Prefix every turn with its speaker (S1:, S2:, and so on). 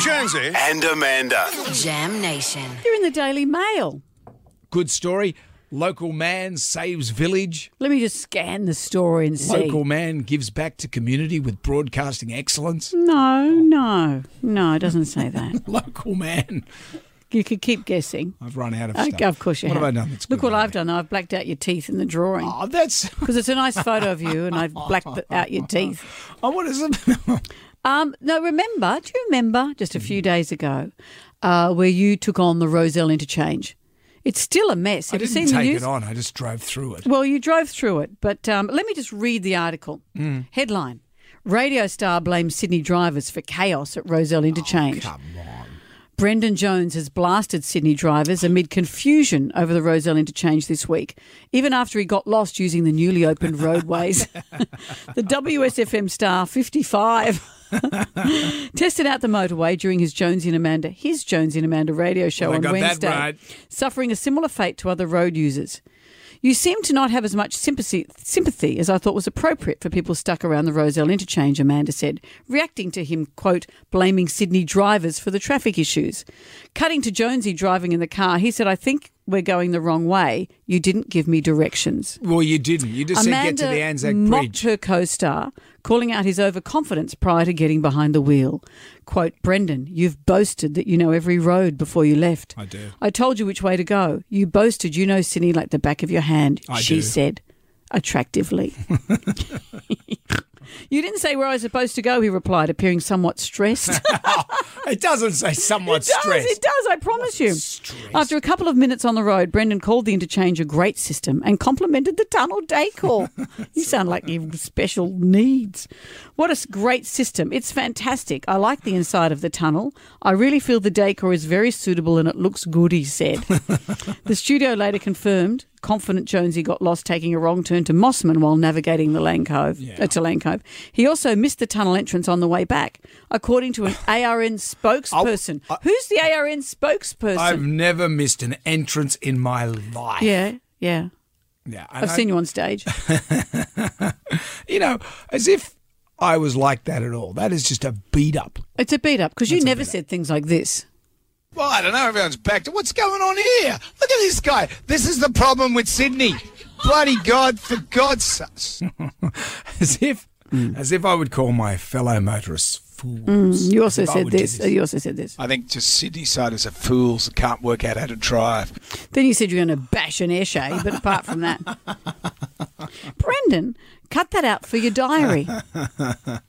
S1: Jonesy.
S2: and Amanda.
S3: Jam Nation.
S4: You're in the Daily Mail.
S5: Good story. Local man saves village.
S4: Let me just scan the story and see.
S5: Local man gives back to community with broadcasting excellence.
S4: No, no, no, it doesn't say that.
S5: Local man.
S4: You could keep guessing.
S5: I've run out of
S4: Okay,
S5: stuff.
S4: of course you
S5: what
S4: have.
S5: have I done? That's
S4: Look
S5: good,
S4: what I've done. I've blacked out your teeth in the drawing.
S5: Oh, that's.
S4: Because it's a nice photo of you and I've blacked out your teeth.
S5: Oh, what is it?
S4: Um, no, remember, do you remember just a few days ago uh, where you took on the Rozelle interchange? It's still a mess.
S5: I
S4: Have you
S5: didn't
S4: seen the
S5: take
S4: news?
S5: it on. I just drove through it.
S4: Well, you drove through it, but um, let me just read the article.
S5: Mm.
S4: Headline Radio star blames Sydney drivers for chaos at Rozelle Interchange.
S5: Oh, Come on.
S4: Brendan Jones has blasted Sydney drivers amid confusion over the Rozelle interchange this week, even after he got lost using the newly opened roadways. the WSFM star 55 tested out the motorway during his Jonesy and Amanda, his Jonesy and Amanda radio show
S5: Well,
S4: on Wednesday,
S5: right.
S4: suffering a similar fate to other road users. You seem to not have as much sympathy, sympathy as I thought was appropriate for people stuck around the Rozelle interchange, Amanda said, reacting to him, quote, blaming Sydney drivers for the traffic issues. Cutting to Jonesy driving in the car, he said, I think we're going the wrong way. You didn't give me directions.
S5: Well, you didn't. You just said get to the Anzac
S4: mocked
S5: Bridge.
S4: her co-star, calling out his overconfidence prior to getting behind the wheel. Quote, Brendan, you've boasted that you know every road before you left.
S5: I do.
S4: I told you which way to go. You boasted you know Sydney like the back of your hand,
S5: I
S4: she
S5: do.
S4: said, attractively. you didn't say where I was supposed to go, he replied, appearing somewhat stressed.
S5: Oh, it doesn't say somewhat
S4: It does,
S5: stressed.
S4: it does, I promise you. After a couple of minutes on the road, Brendan called the interchange a great system and complimented the tunnel decor. you sound like you've special needs. What a great system. It's fantastic. I like the inside of the tunnel. I really feel the decor is very suitable and it looks good, he said. the studio later confirmed. Confident Jonesy got lost taking a wrong turn to Mosman while navigating the Lane Cove, uh, to Lane Cove. He also missed the tunnel entrance on the way back, according to an ARN spokesperson. Who's the ARN spokesperson?
S5: I've never missed an entrance in my life.
S4: Yeah, yeah.
S5: Yeah.
S4: I've seen you on stage.
S5: You know, as if I was like that at all. That is just a beat up.
S4: It's a beat up because you never said things like this.
S1: Well, I don't know. Everyone's back to what's going on here. Look at this guy. This is the problem with Sydney. Bloody God, for God's sake.
S5: As if,
S4: Hmm.
S5: as if I would call my fellow motorists fools.
S4: You also said
S5: would do
S4: this. You also said this.
S1: I think just Sydney siders are fools that can't work out how to drive.
S4: Then you said you're going to bash an airshade, but apart from that, Brendan, cut that out for your diary.